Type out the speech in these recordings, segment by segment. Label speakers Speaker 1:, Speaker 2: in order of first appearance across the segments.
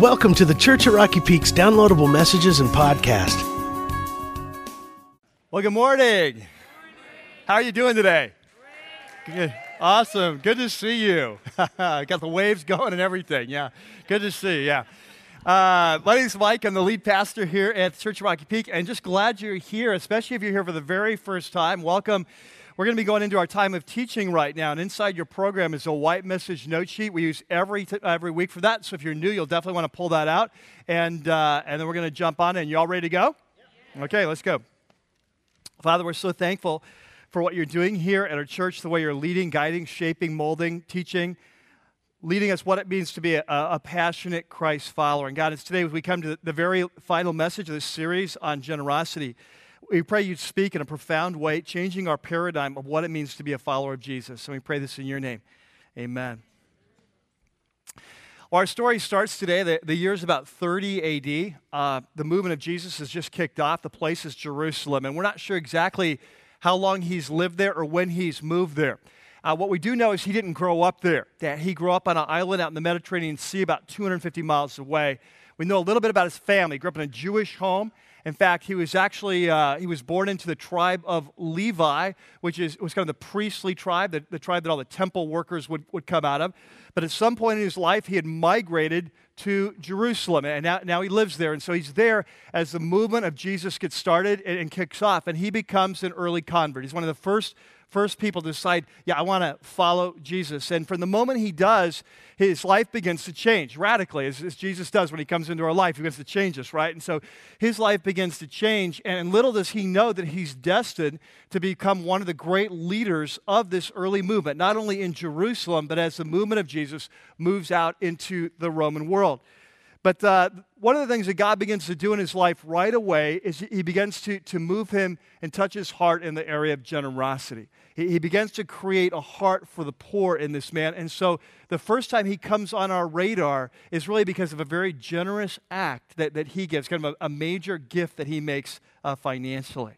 Speaker 1: Welcome to the Church at Rocky Peaks downloadable messages and podcast.
Speaker 2: Well, good morning. How are you doing today? Good. Awesome. Good to see you. Got the waves going and everything. Yeah. Good to see. you. Yeah. Uh, my name is Mike. I'm the lead pastor here at Church of Rocky Peak, and just glad you're here, especially if you're here for the very first time. Welcome. We're going to be going into our time of teaching right now, and inside your program is a white message note sheet we use every, t- every week for that. So if you're new, you'll definitely want to pull that out, and, uh, and then we're going to jump on in. You all ready to go? Okay, let's go. Father, we're so thankful for what you're doing here at our church, the way you're leading, guiding, shaping, molding, teaching, leading us what it means to be a, a passionate Christ follower. And God, it's today as we come to the very final message of this series on generosity. We pray you'd speak in a profound way, changing our paradigm of what it means to be a follower of Jesus. And we pray this in your name. Amen. Well, our story starts today. The, the year is about 30 AD. Uh, the movement of Jesus has just kicked off. The place is Jerusalem, and we're not sure exactly how long he's lived there or when he's moved there. Uh, what we do know is he didn't grow up there. That he grew up on an island out in the Mediterranean Sea, about 250 miles away. We know a little bit about his family. He grew up in a Jewish home. In fact, he was actually uh, he was born into the tribe of Levi, which is was kind of the priestly tribe, the, the tribe that all the temple workers would, would come out of. But at some point in his life, he had migrated to Jerusalem, and now, now he lives there. And so he's there as the movement of Jesus gets started and, and kicks off, and he becomes an early convert. He's one of the first first people to decide, yeah, I want to follow Jesus. And from the moment he does, his life begins to change radically, as, as, Jesus does when he comes into our life. He begins to change us, right? And so his life begins to change. And little does he know that he's destined to become one of the great leaders of this early movement, not only in Jerusalem, but as the movement of Jesus moves out into the Roman world. But uh, one of the things that God begins to do in his life right away is he begins to, to move him and touch his heart in the area of generosity. He, he begins to create a heart for the poor in this man. And so the first time he comes on our radar is really because of a very generous act that, that he gives, kind of a, a major gift that he makes uh, financially.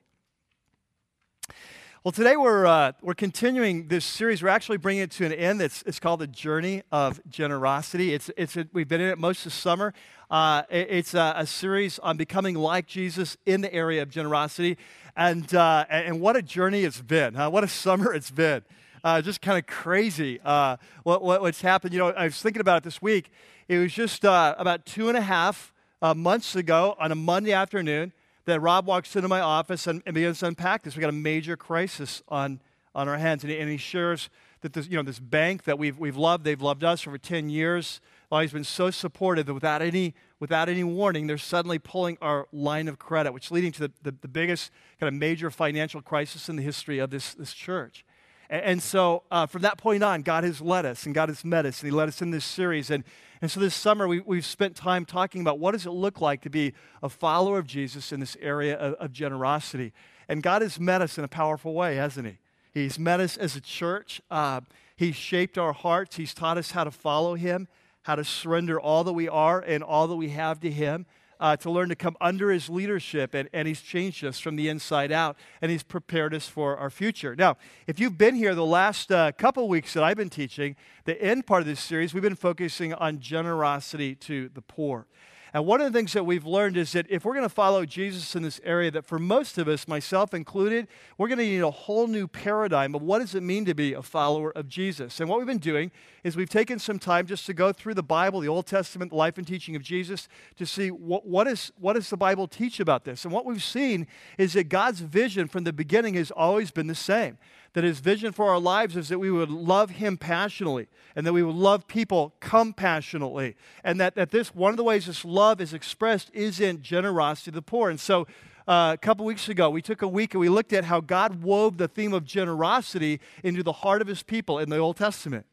Speaker 2: Well, today we're, uh, we're continuing this series. We're actually bringing it to an end. It's, it's called The Journey of Generosity. It's, it's a, we've been in it most of the summer. Uh, it, it's a, a, series on becoming like Jesus in the area of generosity. And, uh, and what a journey it's been. Huh? What a summer it's been. Uh, just kind of crazy uh, what, what, what's happened. You know, I was thinking about it this week. It was just uh, about two and a half months ago on a Monday afternoon that Rob walks into my office and, and begins to unpack this. We got a major crisis on, on our hands. And he, and he shares that this, you know, this bank that we've, we've loved, they've loved us for over 10 years. Well, he's been so supportive that without any, without any warning, they're suddenly pulling our line of credit, which leading to the, the, the biggest kind of major financial crisis in the history of this, this church. And, so uh, from that point on, God has led us and God has met us and he led us in this series. And and so this summer, we, we've spent time talking about what does it look like to be a follower of Jesus in this area of, of generosity. And God has met us in a powerful way, hasn't He? He's met us as a church. Uh, he's shaped our hearts. He's taught us how to follow Him, how to surrender all that we are and all that we have to Him uh, to learn to come under his leadership, and, and he's changed us from the inside out, and he's prepared us for our future. Now, if you've been here the last uh, couple weeks that I've been teaching, the end part of this series, we've been focusing on generosity to the poor. And one of the things that we've learned is that if we're going to follow Jesus in this area, that for most of us, myself included, we're going to need a whole new paradigm of what does it mean to be a follower of Jesus. And what we've been doing is we've taken some time just to go through the Bible, the Old Testament, the life and teaching of Jesus, to see what, what, is, what does the Bible teach about this. And what we've seen is that God's vision from the beginning has always been the same that his vision for our lives is that we would love him passionately and that we would love people compassionately. And that, that this, one of the ways this love is expressed is in generosity to the poor. And so uh, a couple weeks ago, we took a week and we looked at how God wove the theme of generosity into the heart of his people in the Old Testament.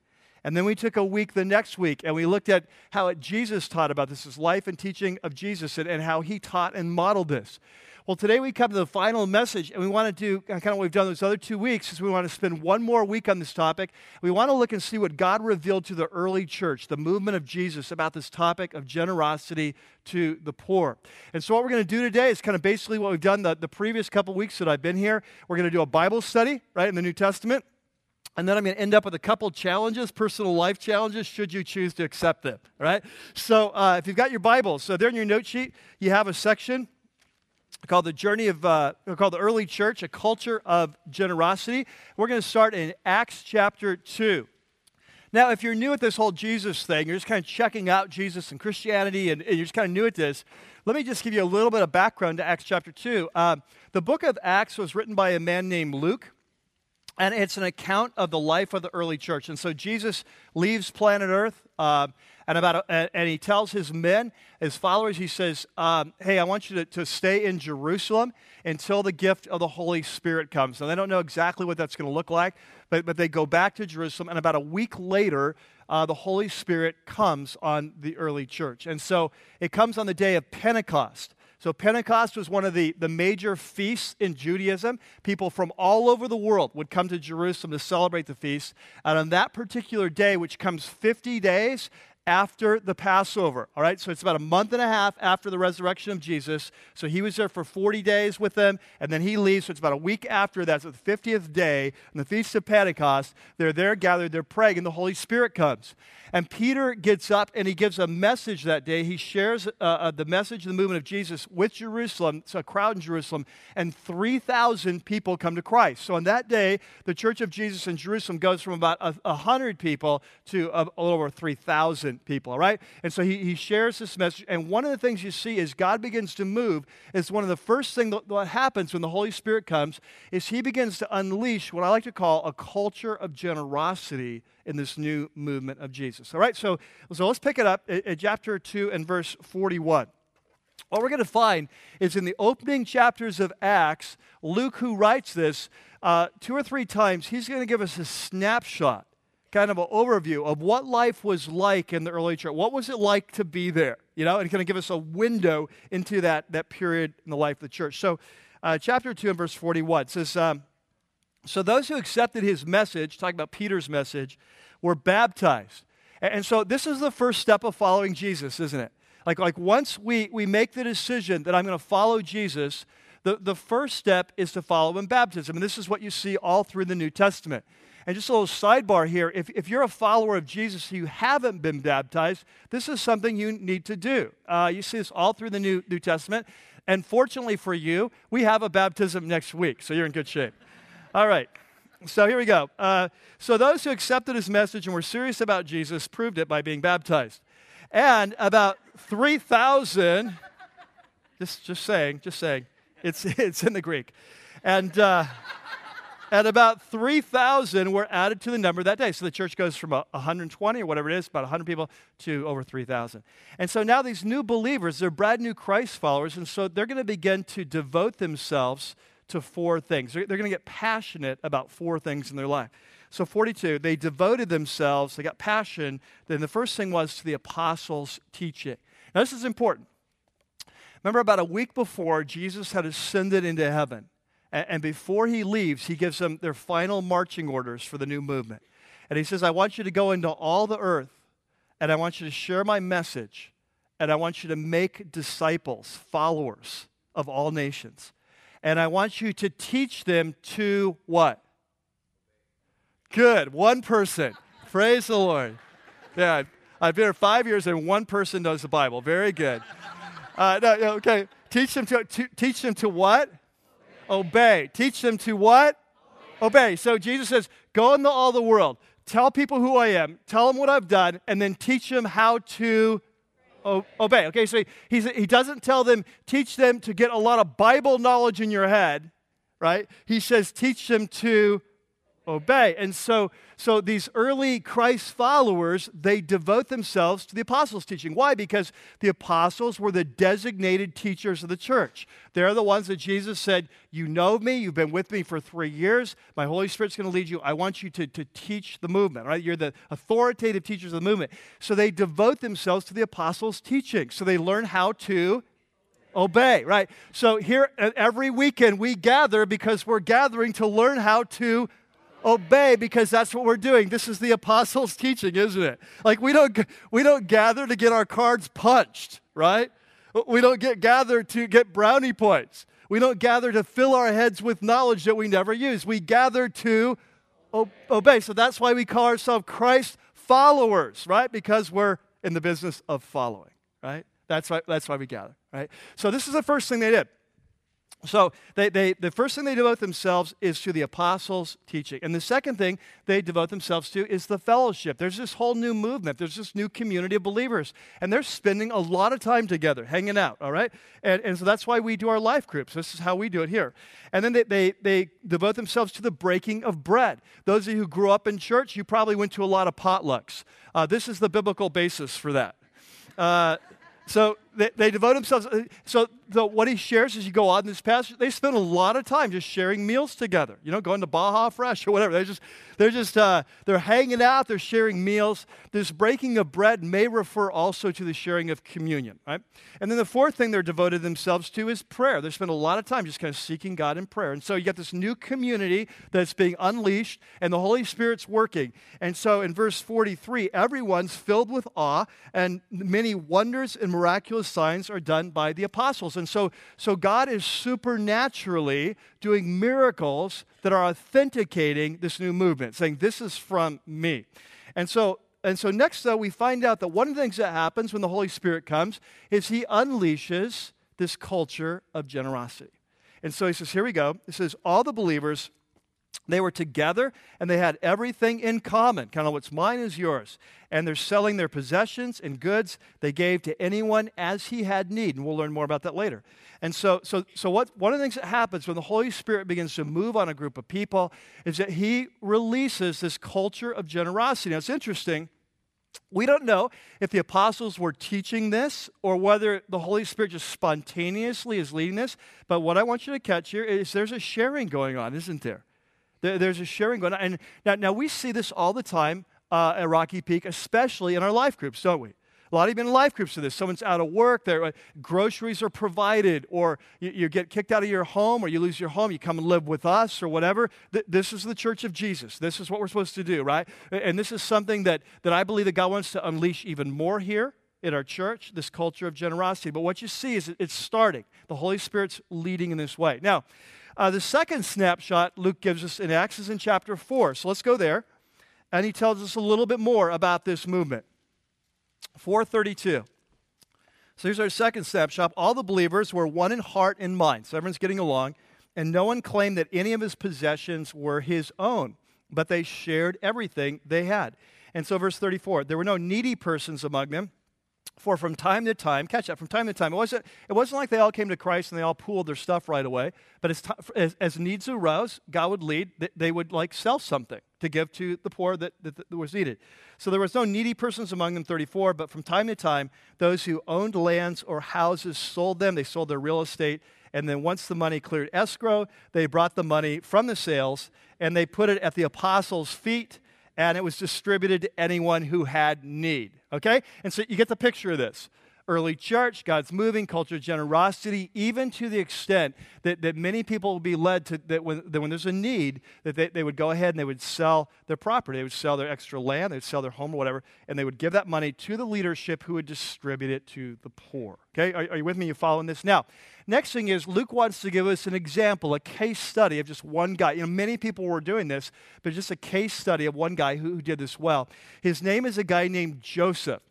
Speaker 2: And then we took a week the next week and we looked at how Jesus taught about this, his life and teaching of Jesus, and, and how he taught and modeled this. Well, today we come to the final message, and we want to do kind of what we've done those other two weeks is we want to spend one more week on this topic. We want to look and see what God revealed to the early church, the movement of Jesus, about this topic of generosity to the poor. And so, what we're going to do today is kind of basically what we've done the, the previous couple weeks that I've been here. We're going to do a Bible study, right, in the New Testament. And then I'm going to end up with a couple challenges, personal life challenges, should you choose to accept them. right? So uh, if you've got your Bible, so there in your note sheet, you have a section called the journey of uh, called the early church a culture of generosity. We're going to start in acts chapter 2 now if you're new at this whole jesus thing you're just kind of checking out jesus and christianity and, and you're just kind of new at this let me just give you a little bit of background to acts chapter 2 uh, the book of acts was written by a man named luke and it's an account of the life of the early church. And so Jesus leaves planet Earth, uh, and about a, and he tells his men, his followers, he says, um, "Hey, I want you to, to stay in Jerusalem until the gift of the Holy Spirit comes." And they don't know exactly what that's going to look like, but but they go back to Jerusalem, and about a week later. Uh, the Holy Spirit comes on the early church. And so it comes on the day of Pentecost. So, Pentecost was one of the, the major feasts in Judaism. People from all over the world would come to Jerusalem to celebrate the feast. And on that particular day, which comes 50 days after the Passover. All right, so it's about a month and a half after the resurrection of Jesus. So he was there for 40 days with them, and then he leaves. So it's about a week after that. So the 50th day, on the Feast of Pentecost, they're there gathered, they're praying, and the Holy Spirit comes. And Peter gets up and he gives a message that day. He shares uh, uh, the message of the movement of Jesus with Jerusalem, it's a crowd in Jerusalem, and 3,000 people come to Christ. So on that day, the Church of Jesus in Jerusalem goes from about 100 people to a, little over 3,000 people, all right? And so he, he shares this message. And one of the things you see is God begins to move It's one of the first things that, that happens when the Holy Spirit comes is he begins to unleash what I like to call a culture of generosity in this new movement of Jesus. All right, so, so let's pick it up at, at chapter 2 and verse 41. What we're going to find is in the opening chapters of Acts, Luke, who writes this, uh, two or three times, he's going to give us a snapshot, kind of an overview of what life was like in the early church. What was it like to be there? You know, and going to give us a window into that, that period in the life of the church. So, uh, chapter 2 and verse 41 says, um, So those who accepted his message, talking about Peter's message, were baptized. And so this is the first step of following Jesus, isn't it? Like, like once we, we make the decision that I'm going to follow Jesus, the, the first step is to follow in baptism. And this is what you see all through the New Testament. And just a little sidebar here if, if you're a follower of Jesus you haven't been baptized, this is something you need to do. Uh, you see this all through the New, New Testament. And fortunately for you, we have a baptism next week, so you're in good shape. All right. So here we go. Uh, so those who accepted his message and were serious about Jesus proved it by being baptized. And about 3,000, just, just saying, just saying, it's, it's in the Greek. And, uh, and about 3,000 were added to the number that day. So the church goes from 120 or whatever it is, about 100 people, to over 3,000. And so now these new believers, they're brand new Christ followers, and so they're going to begin to devote themselves to four things. They're, they're going to get passionate about four things in their life. So, 42, they devoted themselves, they got passion. Then the first thing was to the apostles' teaching. Now, this is important. Remember, about a week before, Jesus had ascended into heaven. And, before he leaves, he gives them their final marching orders for the new movement. And he says, I want you to go into all the earth, and I want you to share my message, and I want you to make disciples, followers of all nations and I want you to teach them to what? Good. One person. Praise the Lord. Yeah, I've been here five years and one person knows the Bible. Very good. Uh, no, okay. Teach them to, to, teach them to what? Obey. Teach them to what? Obey. Obey. So Jesus says, go into all the world. Tell people who I am. Tell them what I've done, and then teach them how to obey. Okay, so he, he doesn't tell them, teach them to get a lot of Bible knowledge in your head, right? He says, teach them to obey. And so, so these early Christ followers, they devote themselves to the apostles' teaching. Why? Because the apostles were the designated teachers of the church. They're the ones that Jesus said, You know me, you've been with me for three years, my Holy Spirit's going to lead you. I want you to, to teach the movement, right? You're the authoritative teachers of the movement. So they devote themselves to the apostles' teaching. So they learn how to obey, right? So here every weekend we gather because we're gathering to learn how to because that's what we're doing. This is the apostles' teaching, isn't it? Like we don't we don't gather to get our cards punched, right? We don't get gathered to get brownie points. We don't gather to fill our heads with knowledge that we never use. We gather to obey. So that's why we call ourselves Christ followers, right? Because we're in the business of following, right? That's why, that's why we gather, right? So this is the first thing they did. So they, they, the first thing they devote themselves is to the apostles' teaching. And the second thing they devote themselves to is the fellowship. There's this whole new movement. There's this new community of believers. And they're spending a lot of time together, hanging out, all right? And, and so that's why we do our life groups. This is how we do it here. And then they, they, they devote themselves to the breaking of bread. Those of you who grew up in church, you probably went to a lot of potlucks. Uh, this is the biblical basis for that. Uh, so they, they, devote themselves. Uh, so the, what he shares as you go on in this passage, they spend a lot of time just sharing meals together. You know, going to Baja Fresh or whatever. They're just they're just uh, they're hanging out. They're sharing meals. This breaking of bread may refer also to the sharing of communion, right? And then the fourth thing they're devoted themselves to is prayer. They spend a lot of time just kind of seeking God in prayer. And so you get this new community that's being unleashed, and the Holy Spirit's working. And so in verse 43, everyone's filled with awe, and many wonders and miraculous signs are done by the apostles. And so, so God is supernaturally doing miracles that are authenticating this new movement, saying, This is from me. And so, and so next, though, we find out that one of the things that happens when the Holy Spirit comes is he unleashes this culture of generosity. And so he says, Here we go. He says, All the believers they were together and they had everything in common. Kind of what's mine is yours. And they're selling their possessions and goods they gave to anyone as he had need. And we'll learn more about that later. And so, so, so what, one of the things that happens when the Holy Spirit begins to move on a group of people is that he releases this culture of generosity. Now, it's interesting. We don't know if the apostles were teaching this or whether the Holy Spirit just spontaneously is leading this. But what I want you to catch here is there's a sharing going on, isn't there? There's a sharing going on. And now, now we see this all the time uh, at Rocky Peak, especially in our life groups, don't we? A lot of you in life groups for this. Someone's out of work, their uh, groceries are provided, or you, you, get kicked out of your home, or you lose your home, you come and live with us, or whatever. Th- this is the church of Jesus. This is what we're supposed to do, right? And this is something that, that I believe that God wants to unleash even more here in our church, this culture of generosity. But what you see is it's starting. The Holy Spirit's leading in this way. Now, uh, the second snapshot Luke gives us in Acts is in chapter 4. So let's go there. And he tells us a little bit more about this movement. 432. So here's our second snapshot. All the believers were one in heart and mind. So everyone's getting along. And no one claimed that any of his possessions were his own, but they shared everything they had. And so, verse 34 there were no needy persons among them for from time to time, catch that, from time to time, it wasn't, it wasn't like they all came to Christ and they all pooled their stuff right away, but as, as, as needs arose, God would lead, they would like sell something to give to the poor that, that, that was needed. So there was no needy persons among them, 34, but from time to time, those who owned lands or houses sold them, they sold their real estate, and then once the money cleared escrow, they brought the money from the sales and they put it at the apostles' feet and it was distributed to anyone who had need. Okay? And so you get the picture of this. Early church, God's moving, culture of generosity, even to the extent that, that many people will be led to that when, that when there's a need, that they, they would go ahead and they would sell their property. They would sell their extra land, they would sell their home or whatever, and they would give that money to the leadership who would distribute it to the poor. Okay? Are, are you with me? You following this? Now, Next thing is Luke wants to give us an example, a case study of just one guy. You know, many people were doing this, but just a case study of one guy who, who did this well. His name is a guy named Joseph.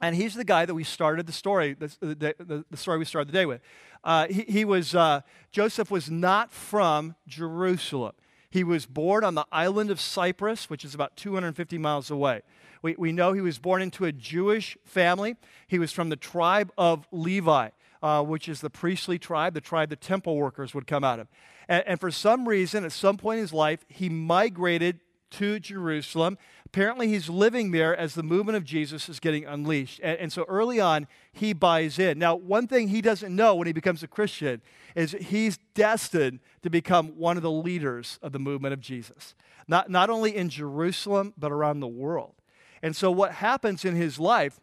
Speaker 2: And he's the guy that we started the story, the, the, the story we started the day with. Uh, he, he, was, uh, Joseph was not from Jerusalem. He was born on the island of Cyprus, which is about 250 miles away. We, we know he was born into a Jewish family. He was from the tribe of Levi uh, which is the priestly tribe, the tribe the temple workers would come out of. And, and for some reason, at some point in his life, he migrated to Jerusalem. Apparently, he's living there as the movement of Jesus is getting unleashed. And, and, so early on, he buys in. Now, one thing he doesn't know when he becomes a Christian is he's destined to become one of the leaders of the movement of Jesus, not, not only in Jerusalem, but around the world. And so, what happens in his life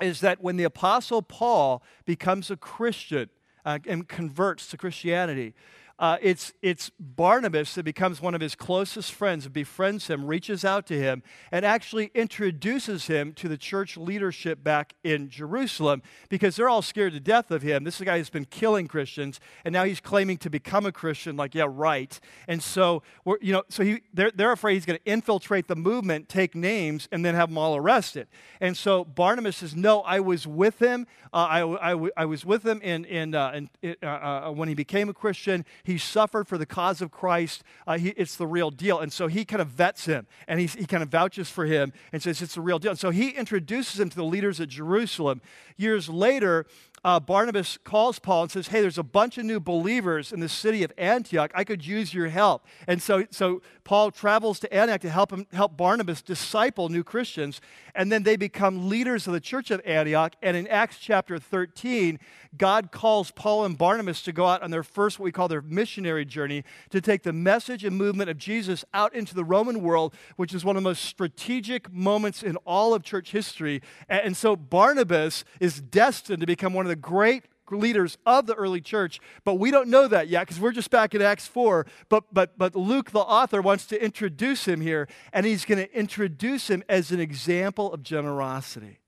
Speaker 2: is that when the Apostle Paul becomes a Christian uh, and converts to Christianity, uh, it's, it's Barnabas that becomes one of his closest friends, befriends him, reaches out to him, and actually introduces him to the church leadership back in Jerusalem because they're all scared to death of him. This is a guy who's been killing Christians, and now he's claiming to become a Christian, like, yeah, right. And so, we're, you know, so he, they're, they're afraid he's going to infiltrate the movement, take names, and then have them all arrested. And so Barnabas says, no, I was with him. Uh, I, I, I was with him in, in, uh, in uh, uh, when he became a Christian. He suffered for the cause of Christ. Uh, he, it's the real deal. And so he kind of vets him and he, he kind of vouches for him and says it's the real deal. And so he introduces him to the leaders at Jerusalem. Years later, uh, Barnabas calls Paul and says, Hey, there's a bunch of new believers in the city of Antioch. I could use your help. And so, so Paul travels to Antioch to help, him, help Barnabas disciple new Christians. And then they become leaders of the church of Antioch. And in Acts chapter 13, God calls Paul and Barnabas to go out on their first, what we call their missionary journey, to take the message and movement of Jesus out into the Roman world, which is one of the most strategic moments in all of church history. And so Barnabas is destined to become one of the great leaders of the early church, but we don't know that yet because we're just back in Acts 4. But, but, but Luke, the author, wants to introduce him here, and he's going to introduce him as an example of generosity.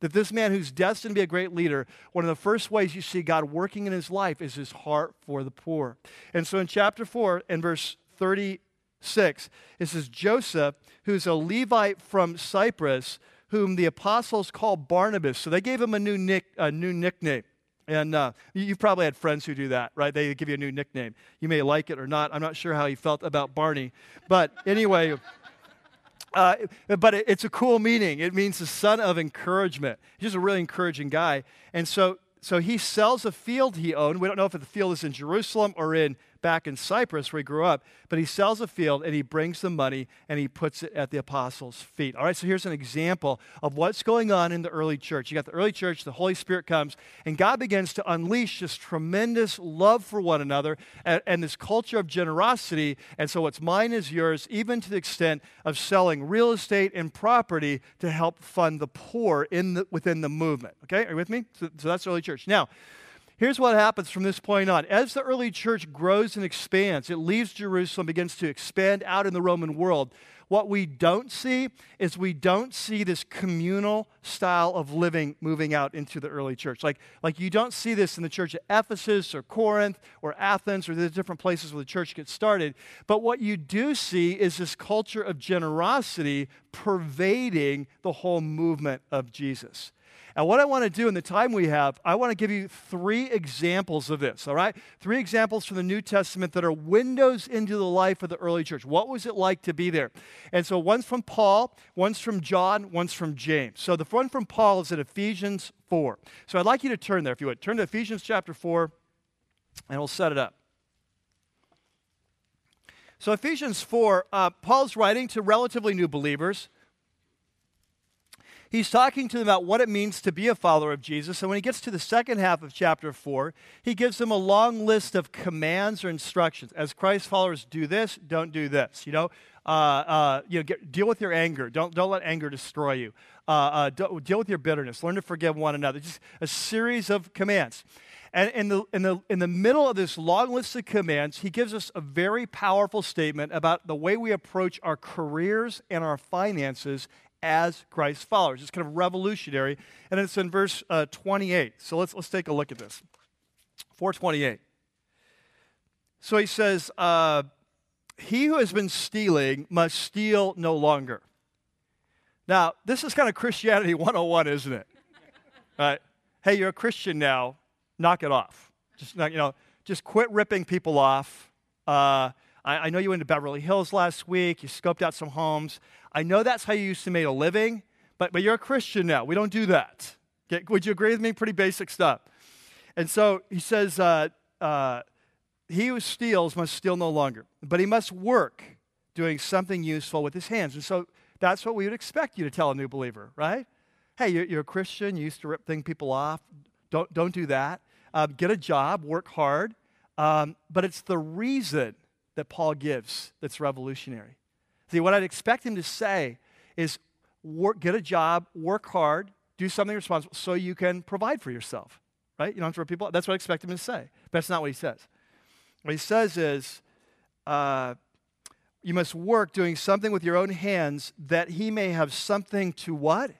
Speaker 2: That this man who's destined to be a great leader, one of the first ways you see God working in his life is his heart for the poor. And so in chapter 4 and verse 36, it says, Joseph, who's a Levite from Cyprus, whom the apostles called Barnabas. So they gave him a new, nick, a new nickname. And uh, you've probably had friends who do that, right? They give you a new nickname. You may like it or not. I'm not sure how he felt about Barney. But anyway, uh, but it, it's a cool meaning. It means the son of encouragement. He's a really encouraging guy. And so, so he sells a field he owned. We don't know if the field is in Jerusalem or in back in Cyprus where he grew up, but he sells a field and he brings the money and he puts it at the apostles' feet. All right, so here's an example of what's going on in the early church. You got the early church, the Holy Spirit comes, and God begins to unleash this tremendous love for one another and, and this culture of generosity. And so what's mine is yours, even to the extent of selling real estate and property to help fund the poor in the, within the movement. Okay, are you with me? So, so that's early church. Now, Here's what happens from this point on. As the early church grows and expands, it leaves Jerusalem, begins to expand out in the Roman world. What we don't see is we don't see this communal style of living moving out into the early church. Like, like you don't see this in the church at Ephesus or Corinth or Athens or the different places where the church gets started. But what you do see is this culture of generosity pervading the whole movement of Jesus. And what I want to do in the time we have, I want to give you three examples of this, all right? Three examples from the New Testament that are windows into the life of the early church. What was it like to be there? And so one's from Paul, one's from John, one's from James. So the one from Paul is in Ephesians 4. So I'd like you to turn there, if you would. Turn to Ephesians chapter 4, and we'll set it up. So, Ephesians 4, uh, Paul's writing to relatively new believers he's talking to them about what it means to be a follower of Jesus. And when he gets to the second half of chapter 4, he gives them a long list of commands or instructions. As Christ followers, do this, don't do this. You know, uh, uh, you know get, deal with your anger. Don't, don't let anger destroy you. Uh, uh deal with your bitterness. Learn to forgive one another. Just a series of commands. And in the, in, the, in the middle of this long list of commands, he gives us a very powerful statement about the way we approach our careers and our finances as Christ's followers. It's kind of revolutionary. And it's in verse uh, 28. So let's, let's take a look at this. 428. So he says, uh, He who has been stealing must steal no longer. Now, this is kind of Christianity 101, isn't it? right? Hey, you're a Christian now. Knock it off. Just, you know, just quit ripping people off. Uh, I, I know you went to Beverly Hills last week. You scoped out some homes. I know that's how you used to make a living, but, but you're a Christian now. We don't do that. Okay? Would you agree with me? Pretty basic stuff. And so he says, uh, uh, He who steals must steal no longer, but he must work doing something useful with his hands. And so that's what we would expect you to tell a new believer, right? Hey, you're, you're a Christian. You used to rip thing people off. Don't, don't do that. Um, get a job, work hard. Um, but it's the reason that Paul gives that's revolutionary. See, what I'd expect him to say is work, get a job, work hard, do something responsible so you can provide for yourself. Right? You don't have to people That's what I expect him to say. But that's not what he says. What he says is, uh, you must work doing something with your own hands that he may have something to what?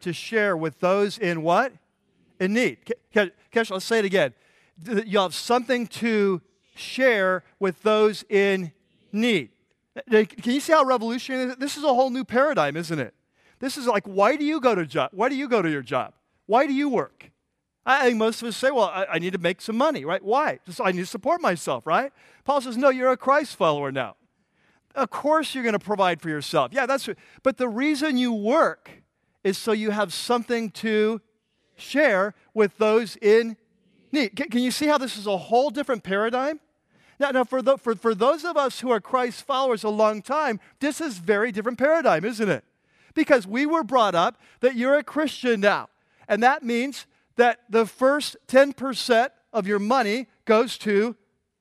Speaker 2: To share with those in what? In need. Kesh, let's say it again. You'll have something to share with those in need. Can you see how revolutionary this is? a whole new paradigm, isn't it? This is like, why do you go to job? Why do you go to your job? Why do you work? I think most of us say, well, I, I need to make some money, right? Why? Just I need to support myself, right? Paul says, no, you're a Christ follower now. Of course you're going to provide for yourself. Yeah, that's but the reason you work is so you have something to share with those in need. Can, can you see how this is a whole different paradigm? Now, now for, the, for, for those of us who are Christ followers a long time, this is very different paradigm, isn't it? Because we were brought up that you're a Christian now. And that means that the first 10% of your money goes to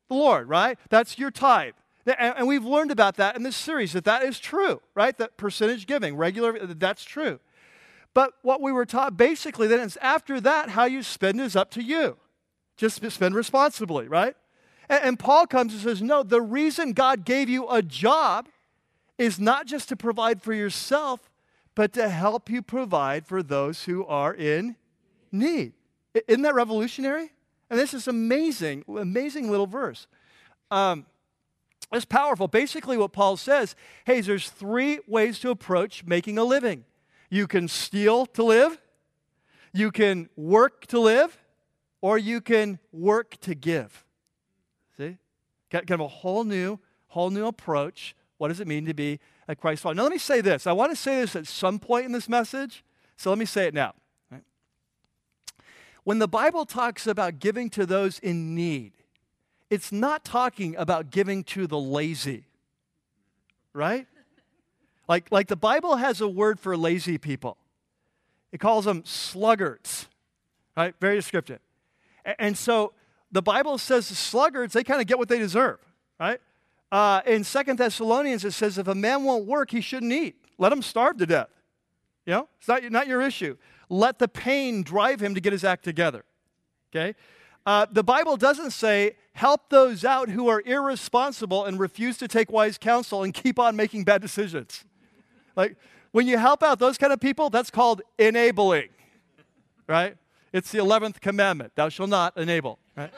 Speaker 2: the Lord, right? That's your tithe. And we've learned about that in this series that that is true, right? That percentage giving, regular, that's true. But what we were taught basically then is after that, how you spend is up to you. Just spend responsibly, right? And, Paul comes and says, no, the reason God gave you a job is not just to provide for yourself, but to help you provide for those who are in need. Isn't that revolutionary? And this is amazing, amazing little verse. Um, it's powerful. Basically, what Paul says, hey, there's three ways to approach making a living. You can steal to live, you can work to live, or you can work to give. Kind of a whole new, whole new approach. What does it mean to be a Christ follower? Now, let me say this. I want to say this at some point in this message, so let me say it now. When the Bible talks about giving to those in need, it's not talking about giving to the lazy, right? Like, like the Bible has a word for lazy people. It calls them sluggards, right? Very descriptive. And so the Bible says the sluggards, they kind of get what they deserve, right? Uh, in Second Thessalonians, it says if a man won't work, he shouldn't eat. Let him starve to death. You know, it's not, not your issue. Let the pain drive him to get his act together. Okay? Uh, the Bible doesn't say help those out who are irresponsible and refuse to take wise counsel and keep on making bad decisions. Like, when you help out those kind of people, that's called enabling, right? It's the 11th commandment thou shalt not enable. Right?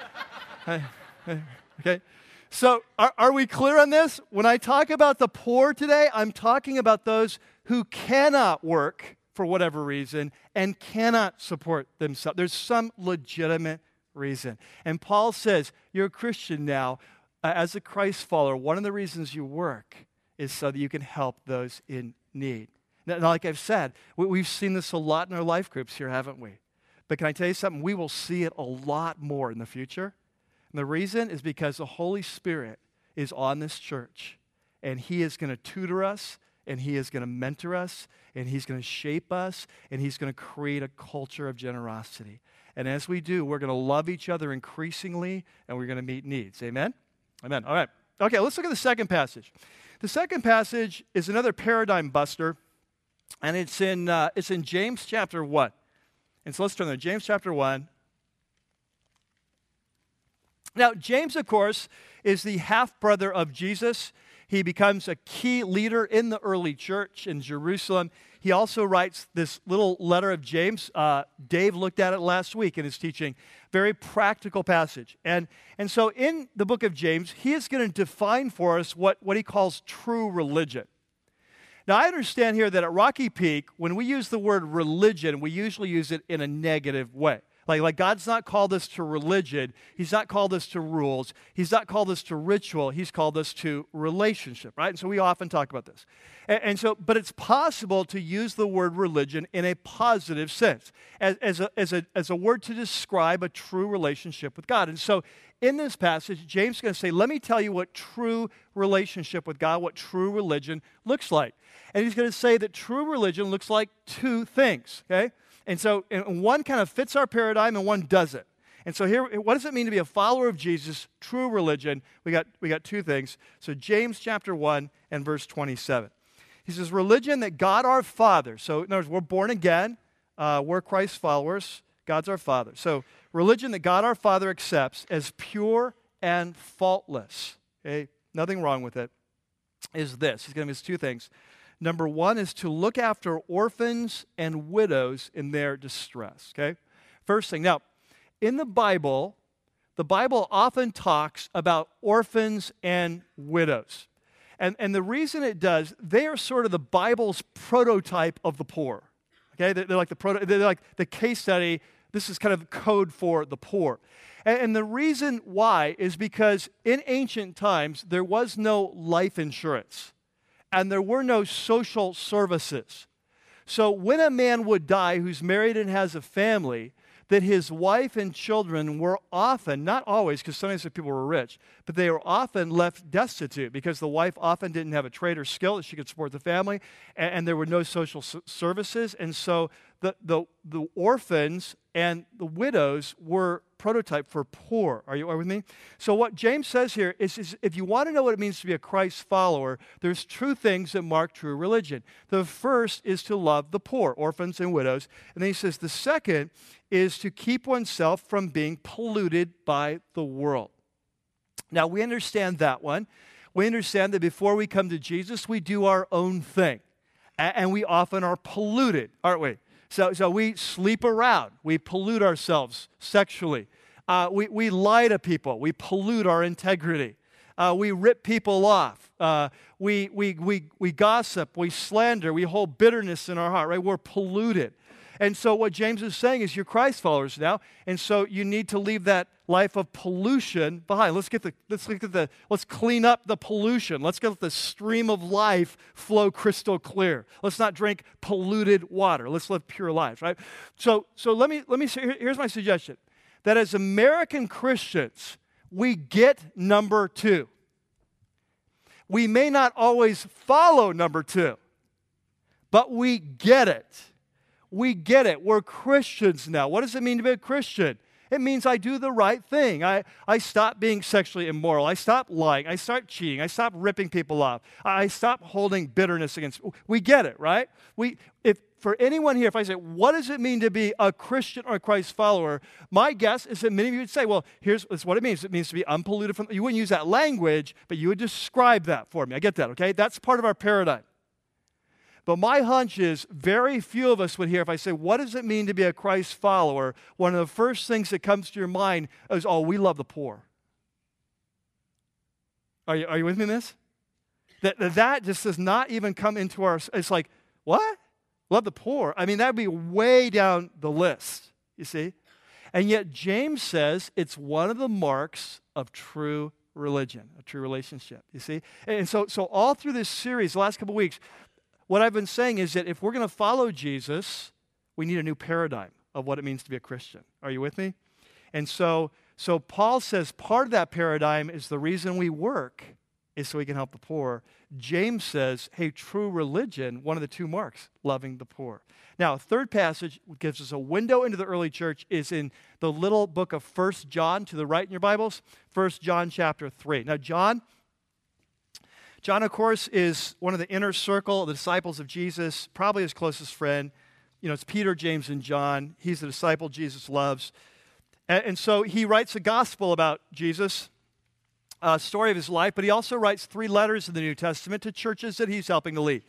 Speaker 2: okay? So, are, are we clear on this? When I talk about the poor today, I'm talking about those who cannot work for whatever reason and cannot support themselves. There's some legitimate reason. And Paul says, You're a Christian now. Uh, as a Christ follower, one of the reasons you work is so that you can help those in need. Now, like I've said, we, have seen this a lot in our life groups here, haven't we? But can I tell you something? We will see it a lot more in the future. And the reason is because the Holy Spirit is on this church, and He is going to tutor us, and He is going to mentor us, and He's going to shape us, and He's going to create a culture of generosity. And as we do, we're going to love each other increasingly, and we're going to meet needs. Amen? Amen. All right. Okay, let's look at the second passage. The second passage is another paradigm buster, and it's in, uh, it's in James chapter 1. And so let's turn to James chapter 1. Now, James, of course, is the half brother of Jesus. He becomes a key leader in the early church in Jerusalem. He also writes this little letter of James. Uh, Dave looked at it last week in his teaching. Very practical passage. And, and so in the book of James, he is going to define for us what, what he calls true religion. Now, I understand here that at Rocky Peak, when we use the word religion, we usually use it in a negative way. Like, like God's not called us to religion. He's not called us to rules. He's not called us to ritual. He's called us to relationship, right? And so we often talk about this. And, and so, but it's possible to use the word religion in a positive sense, as, as, a, as, a, as a word to describe a true relationship with God. And so in this passage, James is going to say, Let me tell you what true relationship with God, what true religion looks like. And he's going to say that true religion looks like two things, okay? And so and one kind of fits our paradigm and one doesn't. And so here, what does it mean to be a follower of Jesus, true religion? We got, we got two things. So James chapter 1 and verse 27. He says, religion that God our Father, so in other words, we're born again, uh, we're Christ's followers, God's our Father. So religion that God our Father accepts as pure and faultless. Okay, nothing wrong with it. Is this? He's going to miss two things. Number one is to look after orphans and widows in their distress. Okay, first thing. Now, in the Bible, the Bible often talks about orphans and widows. And, and the reason it does, they are sort of the Bible's prototype of the poor. Okay, they're, they're like the proto, they're like the case study. This is kind of code for the poor. And, and the reason why is because in ancient times there was no life insurance, and there were no social services. So when a man would die who's married and has a family, that his wife and children were often, not always, because sometimes the people were rich, but they were often left destitute because the wife often didn't have a trade or skill that she could support the family, and, and there were no social services. And so the, the, the orphans and the widows were prototype for poor. Are you with me? So what James says here is, is, if you want to know what it means to be a Christ follower, there's two things that mark true religion. The first is to love the poor, orphans and widows. And then he says the second is to keep oneself from being polluted by the world. Now we understand that one. We understand that before we come to Jesus, we do our own thing. And we often are polluted, aren't we? So, so we sleep around, we pollute ourselves sexually, uh, we, we lie to people, we pollute our integrity, uh, we rip people off, uh, we, we, we, we gossip, we slander, we hold bitterness in our heart, right? We're polluted. And so, what James is saying is, you're Christ followers now, and so you need to leave that life of pollution behind. Let's get the let's look at the let's clean up the pollution. Let's get the stream of life flow crystal clear. Let's not drink polluted water. Let's live pure lives, right? So, so let me let me say, here's my suggestion: that as American Christians, we get number two. We may not always follow number two, but we get it we get it. We're Christians now. What does it mean to be a Christian? It means I do the right thing. I, I stop being sexually immoral. I stop lying. I start cheating. I stop ripping people off. I stop holding bitterness against. We get it, right? We, if, for anyone here, if I say, what does it mean to be a Christian or a Christ follower? My guess is that many of you would say, well, here's, here's what it means. It means to be unpolluted from, you wouldn't use that language, but you would describe that for me. I get that, okay? That's part of our paradigm. But my hunch is very few of us would hear if I say, What does it mean to be a Christ follower? One of the first things that comes to your mind is, Oh, we love the poor. Are you, are you with me in this? That, that just does not even come into our. It's like, What? Love the poor? I mean, that would be way down the list, you see? And yet, James says it's one of the marks of true religion, a true relationship. You see? And so, so all through this series, the last couple weeks, what I've been saying is that if we're going to follow Jesus, we need a new paradigm of what it means to be a Christian. Are you with me? And so, so Paul says part of that paradigm is the reason we work is so we can help the poor. James says, hey, true religion, one of the two marks, loving the poor. Now, a third passage gives us a window into the early church is in the little book of First John to the right in your Bibles, First John chapter 3. Now, John John, of course, is one of the inner circle of the disciples of Jesus, probably his closest friend. You know, it's Peter, James, and John. He's the disciple Jesus loves. And, and so he writes a gospel about Jesus, a story of his life, but he also writes three letters in the New Testament to churches that he's helping to lead.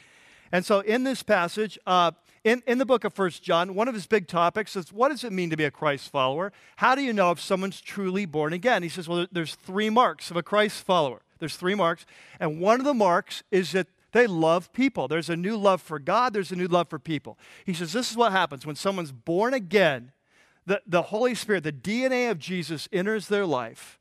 Speaker 2: And so in this passage, uh, in, in the book of First John, one of his big topics is what does it mean to be a Christ follower? How do you know if someone's truly born again? He says, well, there's three marks of a Christ follower. There's three marks. And one of the marks is that they love people. There's a new love for God, there's a new love for people. He says, This is what happens when someone's born again. The, the Holy Spirit, the DNA of Jesus enters their life.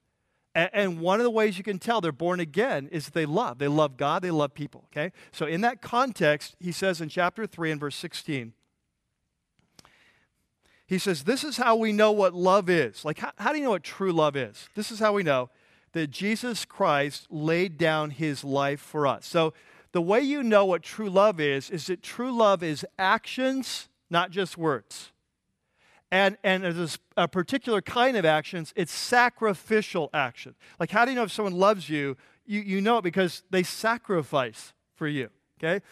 Speaker 2: And, one of the ways you can tell they're born again is that they love. They love God, they love people. Okay? So, in that context, he says in chapter 3 and verse 16, he says, This is how we know what love is. Like, how, how do you know what true love is? This is how we know that Jesus Christ laid down his life for us. So, the way you know what true love is, is that true love is actions, not just words. And, and there's a particular kind of actions, it's sacrificial action. Like, how do you know if someone loves you? You, you know it because they sacrifice for you, okay?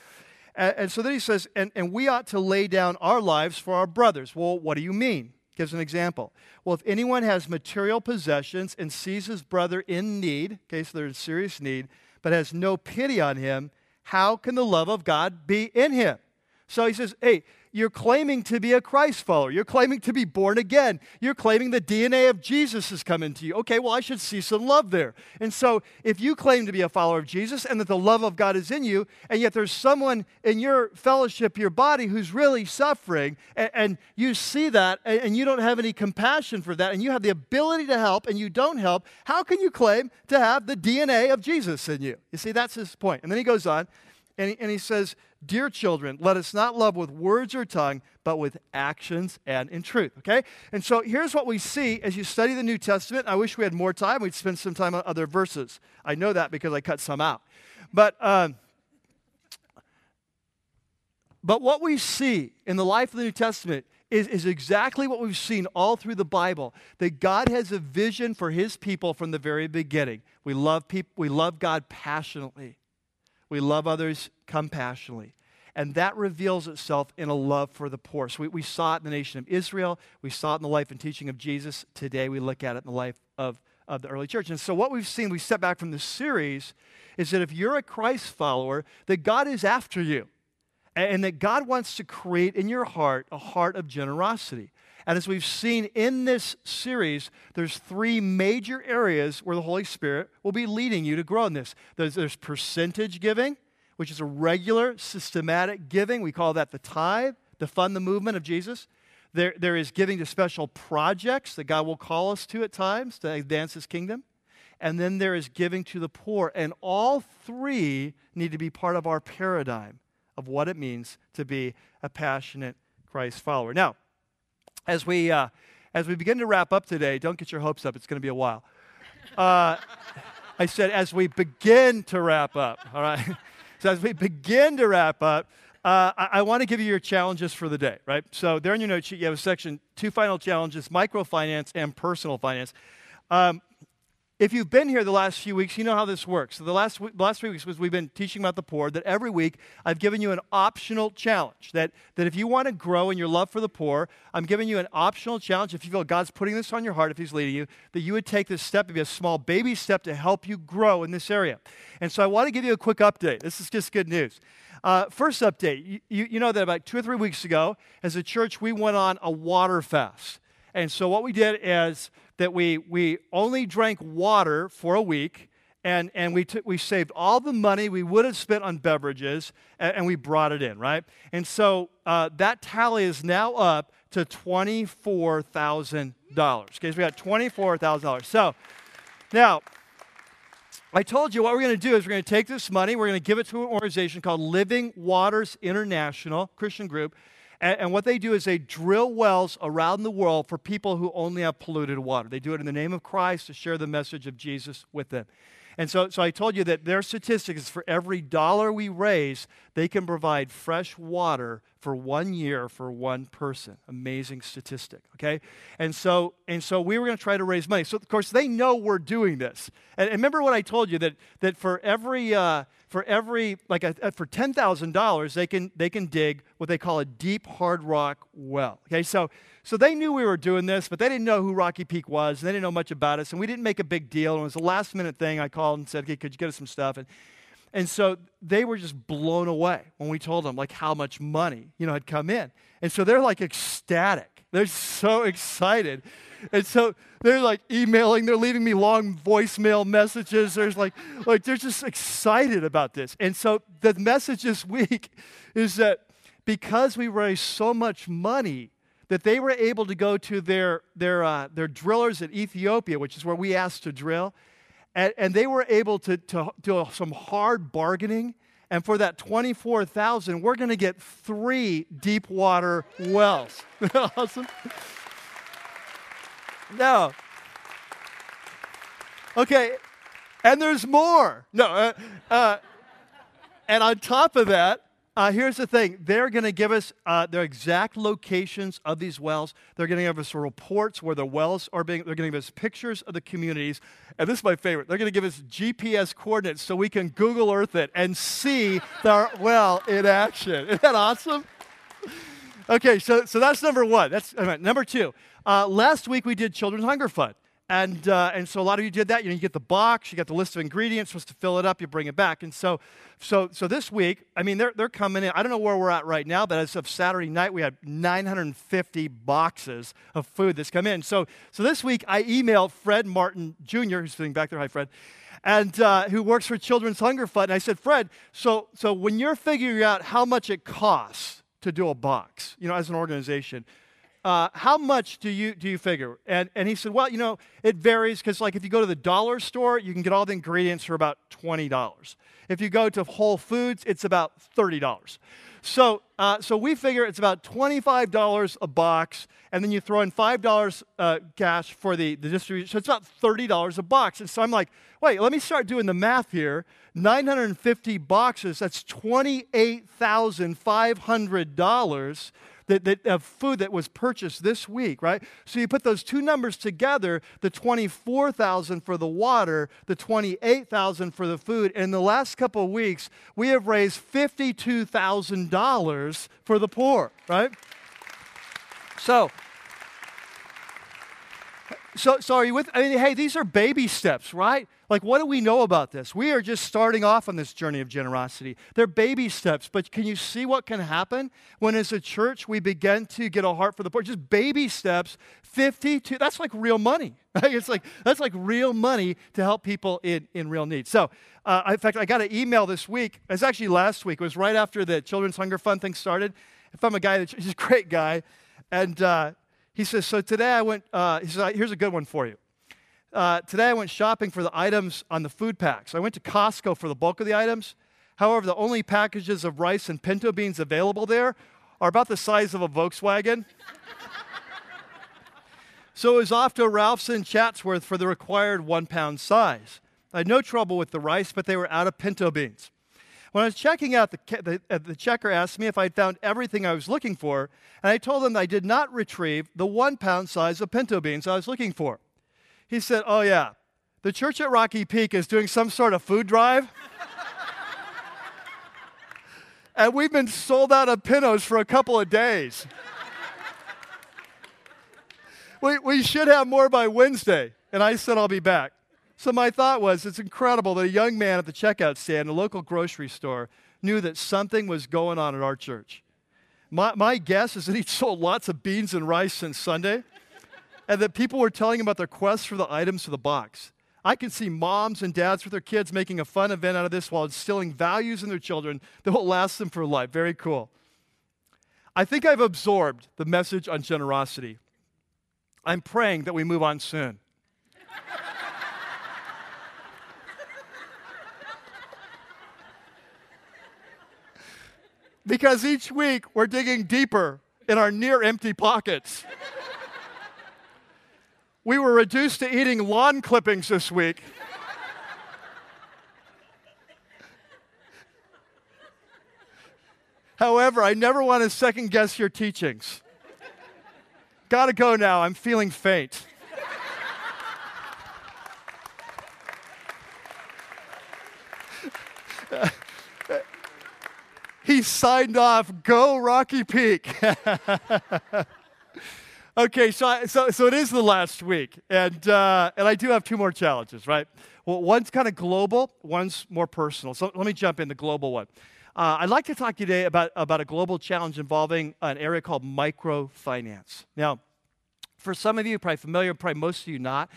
Speaker 2: And, and so then he says, and, and we ought to lay down our lives for our brothers. Well, what do you mean? Gives an example. Well, if anyone has material possessions and sees his brother in need, okay, so they're in serious need, but has no pity on him, how can the love of God be in him? So he says, hey, you're claiming to be a Christ follower. You're claiming to be born again. You're claiming the DNA of Jesus has come into you. Okay, well, I should see some love there. And so, if you claim to be a follower of Jesus and that the love of God is in you, and yet there's someone in your fellowship, your body, who's really suffering, and, and you see that, and, and you don't have any compassion for that, and you have the ability to help, and you don't help, how can you claim to have the DNA of Jesus in you? You see, that's his point. And then he goes on, and he, and he says, Dear children, let us not love with words or tongue, but with actions and in truth. Okay? And so here's what we see as you study the New Testament. I wish we had more time. We'd spend some time on other verses. I know that because I cut some out. But, um, but what we see in the life of the New Testament is, is exactly what we've seen all through the Bible that God has a vision for his people from the very beginning. We love, people, we love God passionately. We love others compassionately. And that reveals itself in a love for the poor. So we, we saw it in the nation of Israel. We saw it in the life and teaching of Jesus. Today we look at it in the life of, of the early church. And so what we've seen, we step back from this series, is that if you're a Christ follower, that God is after you. And that God wants to create in your heart a heart of generosity. And as we've seen in this series, there's three major areas where the Holy Spirit will be leading you to grow in this. There's, there's percentage giving, which is a regular, systematic giving. We call that the tithe to fund the movement of Jesus. There, there is giving to special projects that God will call us to at times to advance His kingdom. And then there is giving to the poor. And all three need to be part of our paradigm of what it means to be a passionate Christ follower. Now, as we, uh, as we begin to wrap up today, don't get your hopes up, it's going to be a while. Uh, I said, as we begin to wrap up, all right? so, as we begin to wrap up, uh, I, I want to give you your challenges for the day, right? So, there in your note sheet, you have a section, two final challenges microfinance and personal finance. Um, if you've been here the last few weeks, you know how this works. So the last, the last three weeks was we've been teaching about the poor, that every week I've given you an optional challenge. That, that if you want to grow in your love for the poor, I'm giving you an optional challenge. If you feel God's putting this on your heart, if He's leading you, that you would take this step, maybe a small baby step to help you grow in this area. And so I want to give you a quick update. This is just good news. Uh, first update you, you, you know that about two or three weeks ago, as a church, we went on a water fast. And so what we did is that we, we only drank water for a week and, and we, t- we saved all the money we would have spent on beverages and, and we brought it in, right? And so uh, that tally is now up to $24,000. Okay, so we got $24,000. So now, I told you what we're going to do is we're going to take this money, we're going to give it to an organization called Living Waters International Christian Group, and, and, what they do is they drill wells around the world for people who only have polluted water. They do it in the name of Christ to share the message of Jesus with them. And so, so I told you that their statistics is for every dollar we raise, they can provide fresh water for one year for one person. Amazing statistic, okay? And so, and so we were going to try to raise money. So, of course, they know we're doing this. And, and remember what I told you that, that for every, uh, for every like a, for $10,000 they can they can dig what they call a deep hard rock well. Okay? So so they knew we were doing this, but they didn't know who Rocky Peak was, and they didn't know much about us, and we didn't make a big deal. And it was a last minute thing. I called and said, "Okay, could you get us some stuff?" And and so they were just blown away when we told them like how much money, you know, had come in. And so they're like ecstatic. They're so excited. And so they're like emailing, they're leaving me long voicemail messages. There's like, like they're just excited about this. And so the message this week is that because we raised so much money, that they were able to go to their, their, uh, their drillers in Ethiopia, which is where we asked to drill, and, and they were able to, to do some hard bargaining. And for that 24,000, we're going to get three deep water wells. awesome? No. Okay, and there's more. No, uh, uh, and on top of that, uh, here's the thing they're going to give us uh, their exact locations of these wells. They're going to give us reports where the wells are being, they're going to give us pictures of the communities. And this is my favorite. They're going to give us GPS coordinates so we can Google Earth it and see the well in action. Isn't that awesome? Okay, so, so that's number one. That's uh, number two. Uh, last week we did Children's Hunger Fund. And, uh, and so a lot of you did that. You know, you get the box, you get the list of ingredients, supposed to fill it up, you bring it back. And so, so, so this week, I mean, they're, they're coming in. I don't know where we're at right now, but as of Saturday night, we had 950 boxes of food that's come in. So, so this week, I emailed Fred Martin Jr., who's sitting back there. Hi, Fred. And uh, who works for Children's Hunger Fund. And I said, Fred, so, so when you're figuring out how much it costs to do a box, you know, as an organization, uh, how much do you, do you figure? And, and he said, well, you know, it varies because, like, if you go to the dollar store, you can get all the ingredients for about $20. If you go to Whole Foods, it's about $30. So, uh, so we figure it's about $25 a box, and then you throw in $5 uh, cash for the, the distribution. So it's about $30 a box. And so I'm like, wait, let me start doing the math here. 950 boxes, that's $28,500 that, that, of food that was purchased this week, right? So you put those two numbers together, the 24,000 for the water, the 28,000 for the food. And in the last couple of weeks, we have raised $52,000 for the poor, right? So, so, so are you with? I mean, hey, these are baby steps, right? Like, what do we know about this? We are just starting off on this journey of generosity. They're baby steps, but can you see what can happen when, as a church, we begin to get a heart for the poor? Just baby steps, 52, that's like real money, right? It's like, that's like real money to help people in, in real need. So, uh, in fact, I got an email this week. It's actually last week. It was right after the Children's Hunger Fund thing started. If I'm a guy, that's, he's a great guy. And uh, he says, So today I went, uh, he says, Here's a good one for you uh, today I went shopping for the items on the food packs. I went to Costco for the bulk of the items. However, the only packages of rice and pinto beans available there are about the size of a Volkswagen. so it was off to Ralph's in Chatsworth for the required one pound size. I had no trouble with the rice, but they were out of pinto beans. When I was checking out, the, the, uh, the checker asked me if I'd found everything I was looking for, and I told him I did not retrieve the one pound size of pinto beans I was looking for. He said, Oh, yeah, the church at Rocky Peak is doing some sort of food drive. and we've been sold out of pintos for a couple of days. we, we should have more by Wednesday. And I said, I'll be back. So my thought was, it's incredible that a young man at the checkout stand, in a local grocery store, knew that something was going on at our church. My, my guess is that he'd sold lots of beans and rice since Sunday and that people were telling about their quest for the items for the box. I can see moms and dads with their kids making a fun event out of this while instilling values in their children that will last them for life. Very cool. I think I've absorbed the message on generosity. I'm praying that we move on soon. because each week we're digging deeper in our near empty pockets. We were reduced to eating lawn clippings this week. However, I never want to second guess your teachings. Gotta go now. I'm feeling faint. he signed off, go Rocky Peak. Okay, so, I, so, so it is the last week, and, uh, and I do have two more challenges, right? Well, one's kind of global, one's more personal. So let me jump in the global one. Uh, I'd like to talk today about, about a global challenge involving an area called microfinance. Now, for some of you, probably familiar, probably most of you not.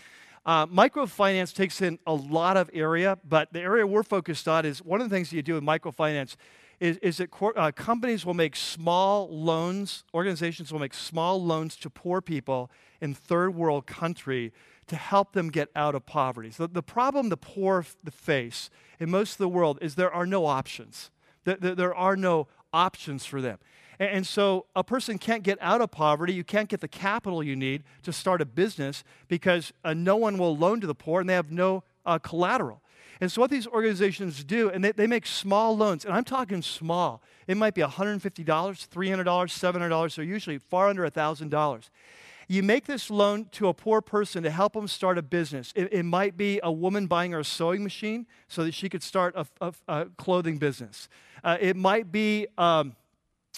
Speaker 2: Uh, microfinance takes in a lot of area, but the area we're focused on is one of the things you do with microfinance is, is that uh, companies will make small loans, organizations will make small loans to poor people in third world country to help them get out of poverty. So the problem the poor face in most of the world is there are no options. There, are no options for them. And, and so a person can't get out of poverty. You can't get the capital you need to start a business because uh, no one will loan to the poor and they have no uh, collateral. And so, what these organizations do, and they, they make small loans, and I'm talking small. It might be $150, $300, $700, so usually far under $1,000. You make this loan to a poor person to help them start a business. It, it might be a woman buying her a sewing machine so that she could start a, a, a clothing business. Uh, it might be um,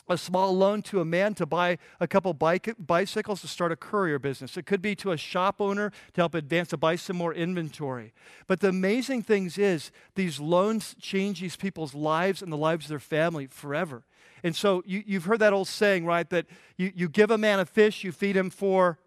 Speaker 2: a small loan to a man to buy a couple bike, bicycles to start a courier business. It could be to a shop owner to help advance to buy some more inventory. But the amazing things is these loans change these people's lives and the lives of their family forever. And so you, you've heard that old saying, right? That you, you give a man a fish, you feed him for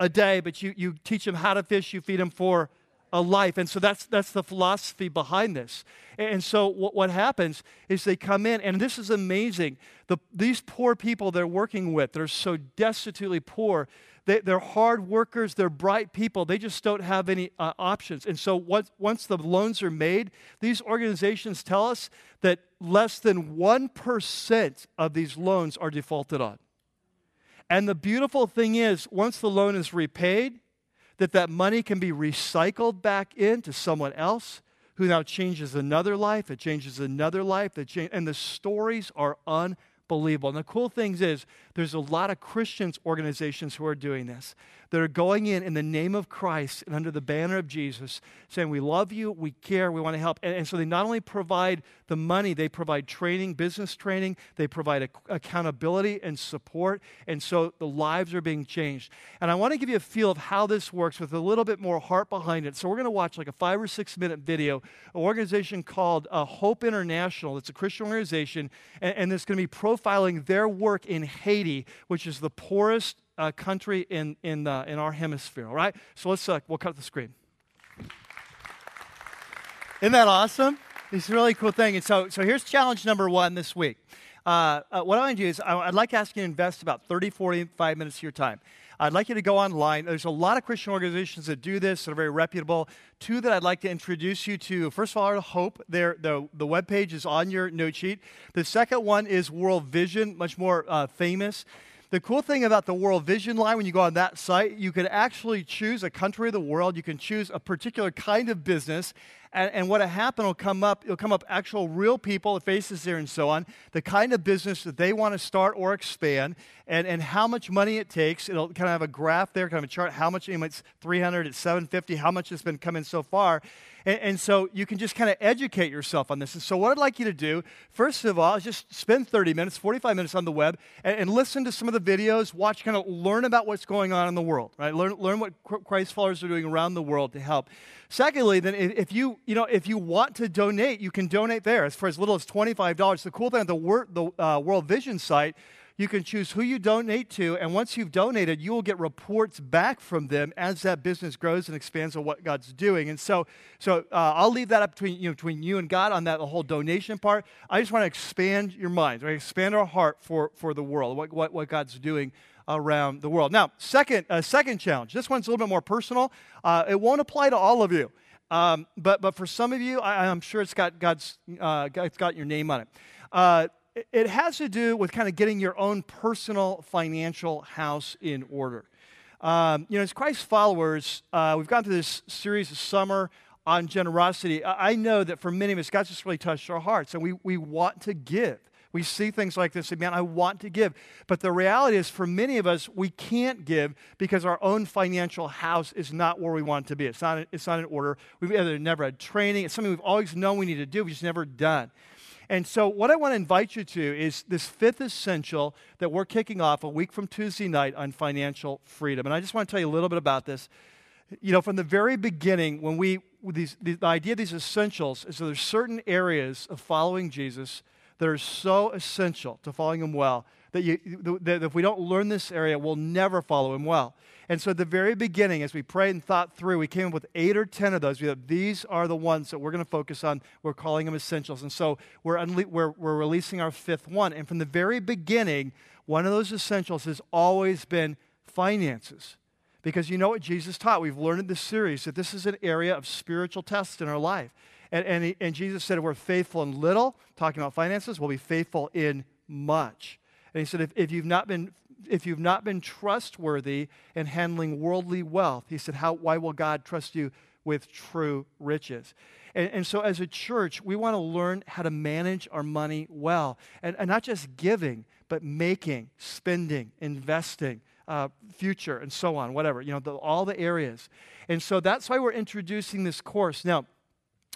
Speaker 2: a day, but you, you teach him how to fish, you feed him for a life. And so that's, that's the philosophy behind this. And so what, what happens is they come in, and this is amazing. The, these poor people they're working with, they're so destitutely poor. They, are hard workers, they're bright people. They just don't have any uh, options. And so what, once the loans are made, these organizations tell us that less than 1% of these loans are defaulted on. And the beautiful thing is, once the loan is repaid, that that money can be recycled back into someone else who now changes another life. It changes another life. and the stories are unbelievable. And the cool thing is, there's a lot of Christians organizations who are doing this that are going in in the name of Christ and under the banner of Jesus, saying, We love you, we care, we want to help. And, and so they not only provide the money, they provide training, business training, they provide accountability and support. And so the lives are being changed. And I want to give you a feel of how this works with a little bit more heart behind it. So we're going to watch like a five or six minute video, an organization called uh, Hope International. It's a Christian organization, and, and it's going to be profiling their work in Haiti, which is the poorest uh, country in, in, uh, in our hemisphere, all right? So let's, uh, we'll cut the screen. Isn't that awesome? It's a really cool thing. And so, so here's challenge number one this week. Uh, uh, what I want to do is I, would like to ask you to invest about 30, 45 minutes of your time. I'd like you to go online. There's a lot of Christian organizations that do this that are very reputable. Two that I'd like to introduce you to. First of all, I Hope. There, the, the webpage is on your note sheet. The second one is World Vision, much more uh, famous. The cool thing about the World Vision line, when you go on that site, you can actually choose a country of the world. You can choose a particular kind of business. And, and what will happen will come up, it'll come up actual real people, the faces there and so on, the kind of business that they want to start or expand, and, and how much money it takes. It'll kind of have a graph there, kind of a chart, how much, it's 300, it's 750, how much has been coming so far. And, and, so you can just kind of educate yourself on this. And so, what I'd like you to do, first of all, is just spend 30 minutes, 45 minutes on the web and, and listen to some of the videos, watch, kind of learn about what's going on in the world, right? Learn, learn what Christ followers are doing around the world to help. Secondly, then if you, you know, if you want to donate, you can donate there as for as little as $25. The cool thing at the, the uh, World Vision site, you can choose who you donate to, and once you've donated, you will get reports back from them as that business grows and expands on what God's doing. And so, so uh, I'll leave that up between you, know, between you and God on that the whole donation part. I just want to expand your minds, right? expand our heart for, for the world, what, what, what God's doing around the world. Now, second, uh, second challenge. This one's a little bit more personal. Uh, it won't apply to all of you, um, but but for some of you, I, am sure it's got God's uh, it's got your name on it. Uh, it has to do with kind of getting your own personal financial house in order. Um, you know, as Christ followers, uh, we've gone through this series this summer on generosity. I know that for many of us, God's just really touched our hearts, and we, we want to give. We see things like this, and man, I want to give. But the reality is, for many of us, we can't give because our own financial house is not where we want it to be. It's not, it's not in order. We've either never had training, it's something we've always known we need to do, we've just never done. And so, what I want to invite you to is this fifth essential that we're kicking off a week from Tuesday night on financial freedom. And I just want to tell you a little bit about this. You know, from the very beginning, when we, these, the, the idea of these essentials is that there's certain areas of following Jesus that are so essential to following him well that, you, that if we don't learn this area, we'll never follow him well. And so at the very beginning, as we prayed and thought through, we came up with eight or ten of those. We thought these are the ones that we're going to focus on. We're calling them essentials. And so we're, unle- we're, we're releasing our fifth one. And from the very beginning, one of those essentials has always been finances. Because you know what Jesus taught? We've learned in this series that this is an area of spiritual test in our life. And, and, he, and Jesus said, if we're faithful in little, talking about finances, we'll be faithful in much. And he said, if, if, you've not been, if you've not been trustworthy in handling worldly wealth, he said, How, why will God trust you with true riches? And, and so, as a church, we want to learn how to manage our money well. And, and not just giving, but making, spending, investing, uh, future, and so on, whatever, you know, the, all the areas. And so that's why we're introducing this course. Now,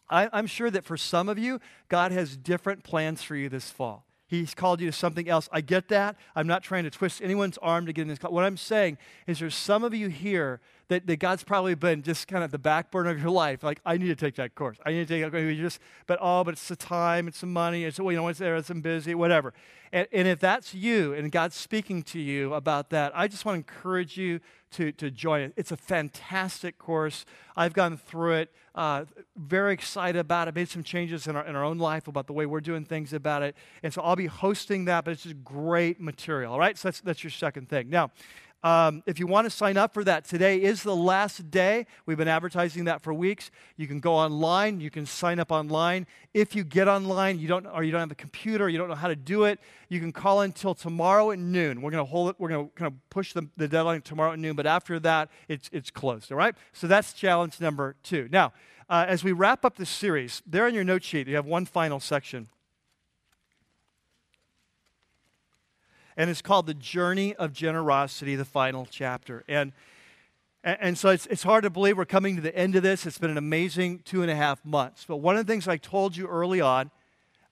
Speaker 2: I, I'm sure that for some of you, God has different plans for you this fall. He's called you to something else. I get that. I'm not trying to twist anyone's arm to get in this. What I'm saying is there's some of you here that, that God's probably been just kind of the back burner of your life. Like, I need to take that course. I need to take that course. Just, but oh, but it's the time, it's the money, it's, well, you know, it's there, it's I'm busy, whatever. And, and if that's you and God's speaking to you about that, I just want to encourage you to, to join it. It's a fantastic course. I've gone through it, uh, very excited about it, made some changes in our, in our own life about the way we're doing things about it. And so I'll be hosting that, but it's just great material. All right, so that's, that's your second thing. Now, um, if you want to sign up for that, today is the last day. We've been advertising that for weeks. You can go online. You can sign up online. If you get online, you don't, or you don't have a computer, you don't know how to do it, you can call until tomorrow at noon. We're going to hold it. We're going to kind of push the, the deadline tomorrow at noon. But after that, it's it's closed. All right. So that's challenge number two. Now, uh, as we wrap up this series, there in your note sheet, you have one final section. And it's called The Journey of Generosity, the final chapter. And, and so it's, it's hard to believe we're coming to the end of this. It's been an amazing two and a half months. But one of the things I told you early on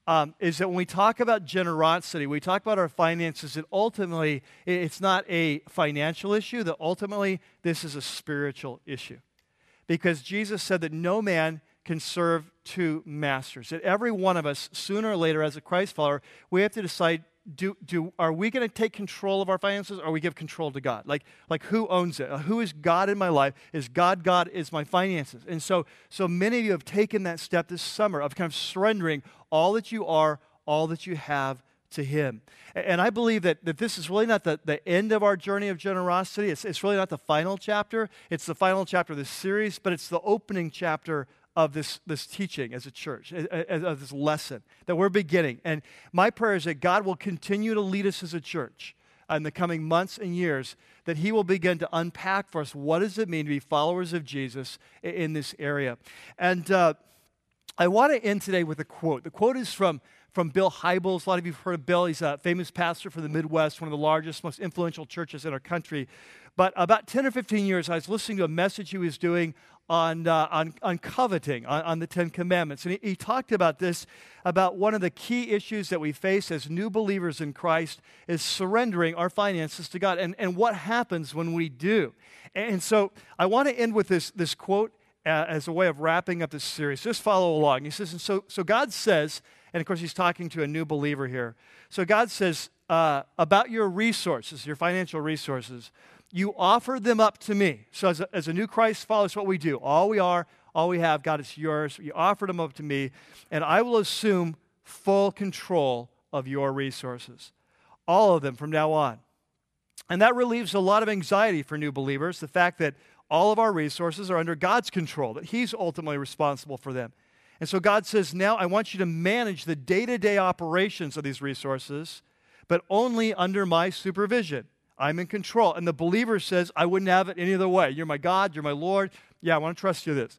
Speaker 2: um, is that when we talk about generosity, we talk about our finances, that ultimately it's not a financial issue, that ultimately this is a spiritual issue. Because Jesus said that no man can serve two masters. That every one of us, sooner or later, as a Christ follower, we have to decide do, do, are we going to take control of our finances or we give control to God? Like, like who owns it? Who is God in my life? Is God God is my finances? And so, so many of you have taken that step this summer of kind of surrendering all that you are, all that you have to Him. And I believe that, that this is really not the, the end of our journey of generosity. It's, it's really not the final chapter. It's the final chapter of this series, but it's the opening chapter of this, this teaching as a church, of this lesson that we're beginning. And my prayer is that God will continue to lead us as a church in the coming months and years, that He will begin to unpack for us what does it mean to be followers of Jesus in this area. And uh, I want to end today with a quote. The quote is from from Bill Hybels. A lot of you have heard of Bill. He's a famous pastor for the Midwest, one of the largest, most influential churches in our country. But about 10 or 15 years, I was listening to a message he was doing on, uh, on, on coveting, on, on, the Ten Commandments. And he, he talked about this about one of the key issues that we face as new believers in Christ is surrendering our finances to God and, and what happens when we do. And so I want to end with this, this quote uh, as a way of wrapping up this series. Just follow along. He says, and so, so God says, and of course, he's talking to a new believer here. So God says, uh, about your resources, your financial resources, you offer them up to me. So, as a, as a new Christ follower, what we do. All we are, all we have, God, is yours. You offer them up to me, and I will assume full control of your resources. All of them from now on. And that relieves a lot of anxiety for new believers the fact that all of our resources are under God's control, that He's ultimately responsible for them. And so God says, now I want you to manage the day to day operations of these resources, but only under my supervision. I'm in control. And the believer says, I wouldn't have it any other way. You're my God, you're my Lord. Yeah, I want to trust you this.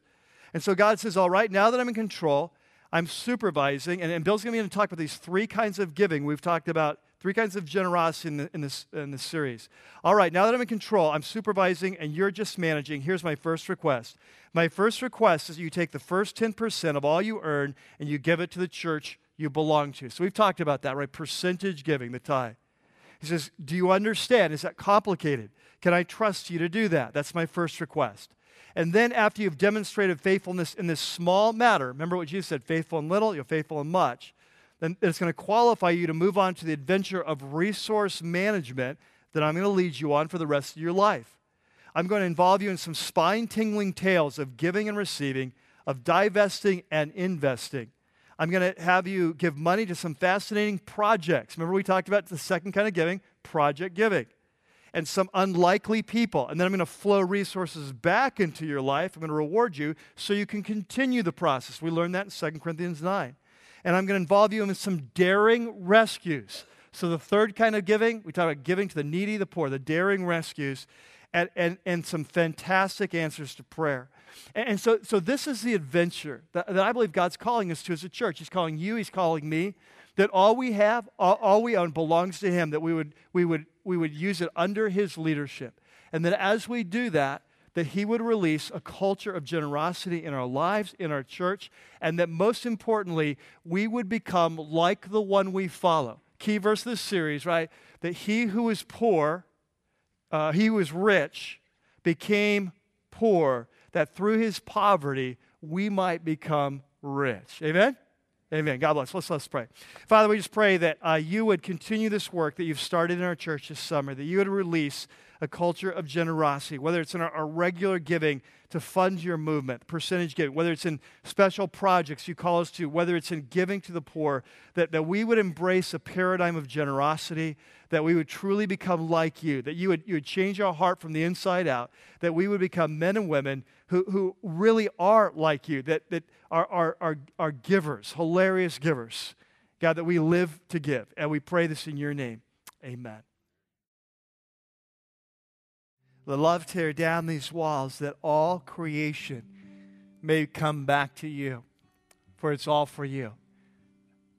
Speaker 2: And so God says, All right, now that I'm in control, I'm supervising. And, and Bill's going to be going to talk about these three kinds of giving. We've talked about three kinds of generosity in, the, in, this, in this series. All right, now that I'm in control, I'm supervising, and you're just managing. Here's my first request. My first request is you take the first 10% of all you earn and you give it to the church you belong to. So we've talked about that, right? Percentage giving, the tithe. He says, Do you understand? Is that complicated? Can I trust you to do that? That's my first request. And then, after you've demonstrated faithfulness in this small matter, remember what Jesus said faithful in little, you're faithful in much, then it's going to qualify you to move on to the adventure of resource management that I'm going to lead you on for the rest of your life. I'm going to involve you in some spine tingling tales of giving and receiving, of divesting and investing. I'm going to have you give money to some fascinating projects. Remember, we talked about the second kind of giving project giving. And some unlikely people. And then I'm going to flow resources back into your life. I'm going to reward you so you can continue the process. We learned that in 2 Corinthians 9. And I'm going to involve you in some daring rescues. So, the third kind of giving, we talk about giving to the needy, the poor, the daring rescues, and, and, and some fantastic answers to prayer. And, and so, so this is the adventure that, that I believe God's calling us to as a church. He's calling you, He's calling me, that all we have, all, all we own belongs to Him, that we would, we, would, we would use it under His leadership. And that as we do that, that He would release a culture of generosity in our lives, in our church, and that most importantly, we would become like the one we follow. Key verse of this series, right? That he who is poor, uh, he who is rich, became poor, that through his poverty we might become rich. Amen? Amen. God bless. Let's let's pray. Father, we just pray that uh, you would continue this work that you've started in our church this summer, that you would release a culture of generosity, whether it's in our, our, regular giving to fund your movement, percentage giving, whether it's in special projects you call us to, whether it's in giving to the poor, that, that we would embrace a paradigm of generosity, that we would truly become like you, that you would, you would change our heart from the inside out, that we would become men and women who, who really are like you, that, that are, are, are, are givers, hilarious givers. God, that we live to give. And we pray this in your name. Amen the love tear down these walls that all creation may come back to you, for it's all for you.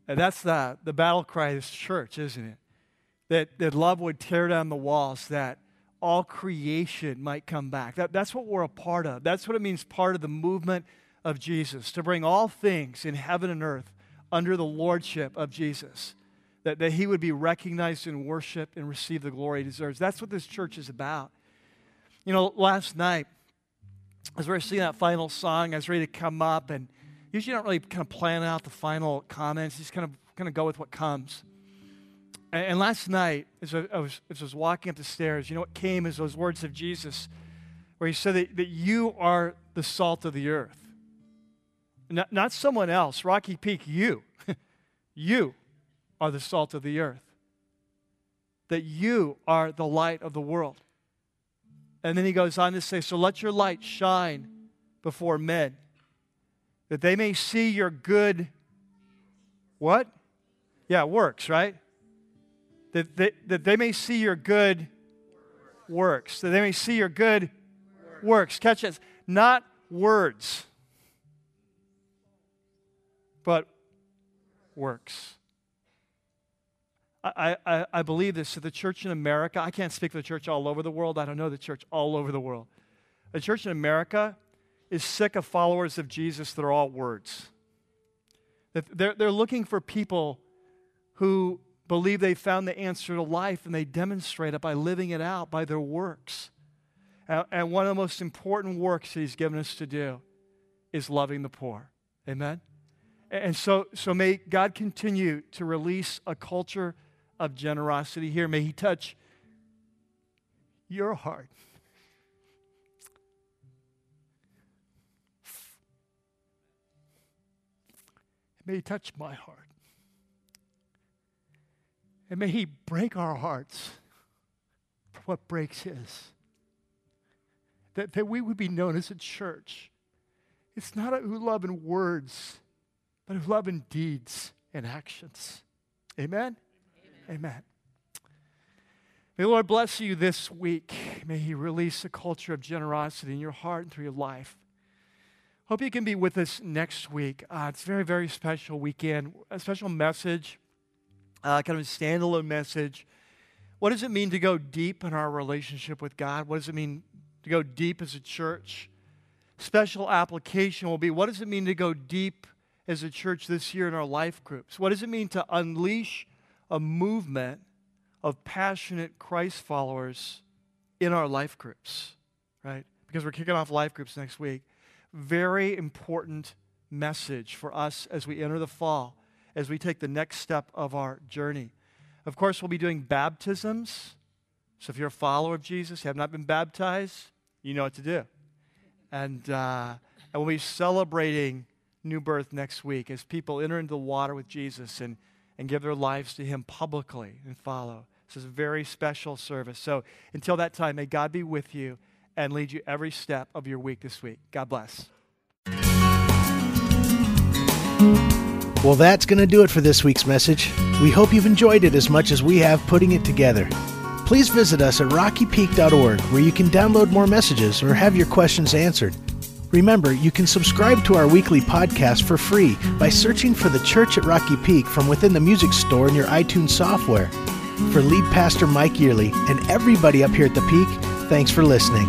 Speaker 2: And that's the, the battle cry of this church, isn't it? That, that love would tear down the walls, that all creation might come back. That, that's what we're a part of. That's what it means, part of the movement of Jesus, to bring all things in heaven and earth under the lordship of Jesus. That, that he would be recognized and worshiped and receive the glory he deserves. That's what this church is about. You know, last night, as we were singing that final song, I was ready to come up, and usually I don't really kind of plan out the final comments, just kind of kind of go with what comes. And, and last night, as I, I, was, as I was walking up the stairs, you know what came is those words of Jesus, where he said that, that you are the salt of the earth. Not, not someone else, Rocky Peak, you. you are the salt of the earth. That you are the light of the world. And then he goes on to say, So let your light shine before men, that they may see your good, what? Yeah, works, right? That, that, that they may see your good works. That they may see your good works. Catch this. Not words, but works. I, I, I believe this. So the church in America, I can't speak for the church all over the world. I don't know the church all over the world. The church in America is sick of followers of Jesus that are all words. They're, they're looking for people who believe they found the answer to life and they demonstrate it by living it out by their works. And one of the most important works that He's given us to do is loving the poor. Amen? And so, so may God continue to release a culture of generosity here. May He touch your heart. May He touch my heart. And may He break our hearts for what breaks His. That, that we would be known as a church. It's not a who love in words, but who love in deeds and actions. Amen? Amen. May the Lord bless you this week. May He release a culture of generosity in your heart and through your life. Hope you can be with us next week. Uh, it's a very, very special weekend, a special message, uh, kind of a standalone message. What does it mean to go deep in our relationship with God? What does it mean to go deep as a church? Special application will be what does it mean to go deep as a church this year in our life groups? What does it mean to unleash a movement of passionate Christ followers in our life groups, right? Because we're kicking off life groups next week. Very important message for us as we enter the fall, as we take the next step of our journey. Of course, we'll be doing baptisms. So if you're a follower of Jesus, you have not been baptized, you know what to do. And, uh, and we'll be celebrating new birth next week as people enter into the water with Jesus and and give their lives to Him publicly and follow. This is a very special service. So until that time, may God be with you and lead you every step of your week this week. God bless.
Speaker 1: Well, that's going to do it for this week's message. We hope you've enjoyed it as much as we have putting it together. Please visit us at rockypeak.org where you can download more messages or have your questions answered. Remember, you can subscribe to our weekly podcast for free by searching for the Church at Rocky Peak from within the music store in your iTunes software. For lead pastor Mike Yearley and everybody up here at the Peak, thanks for listening.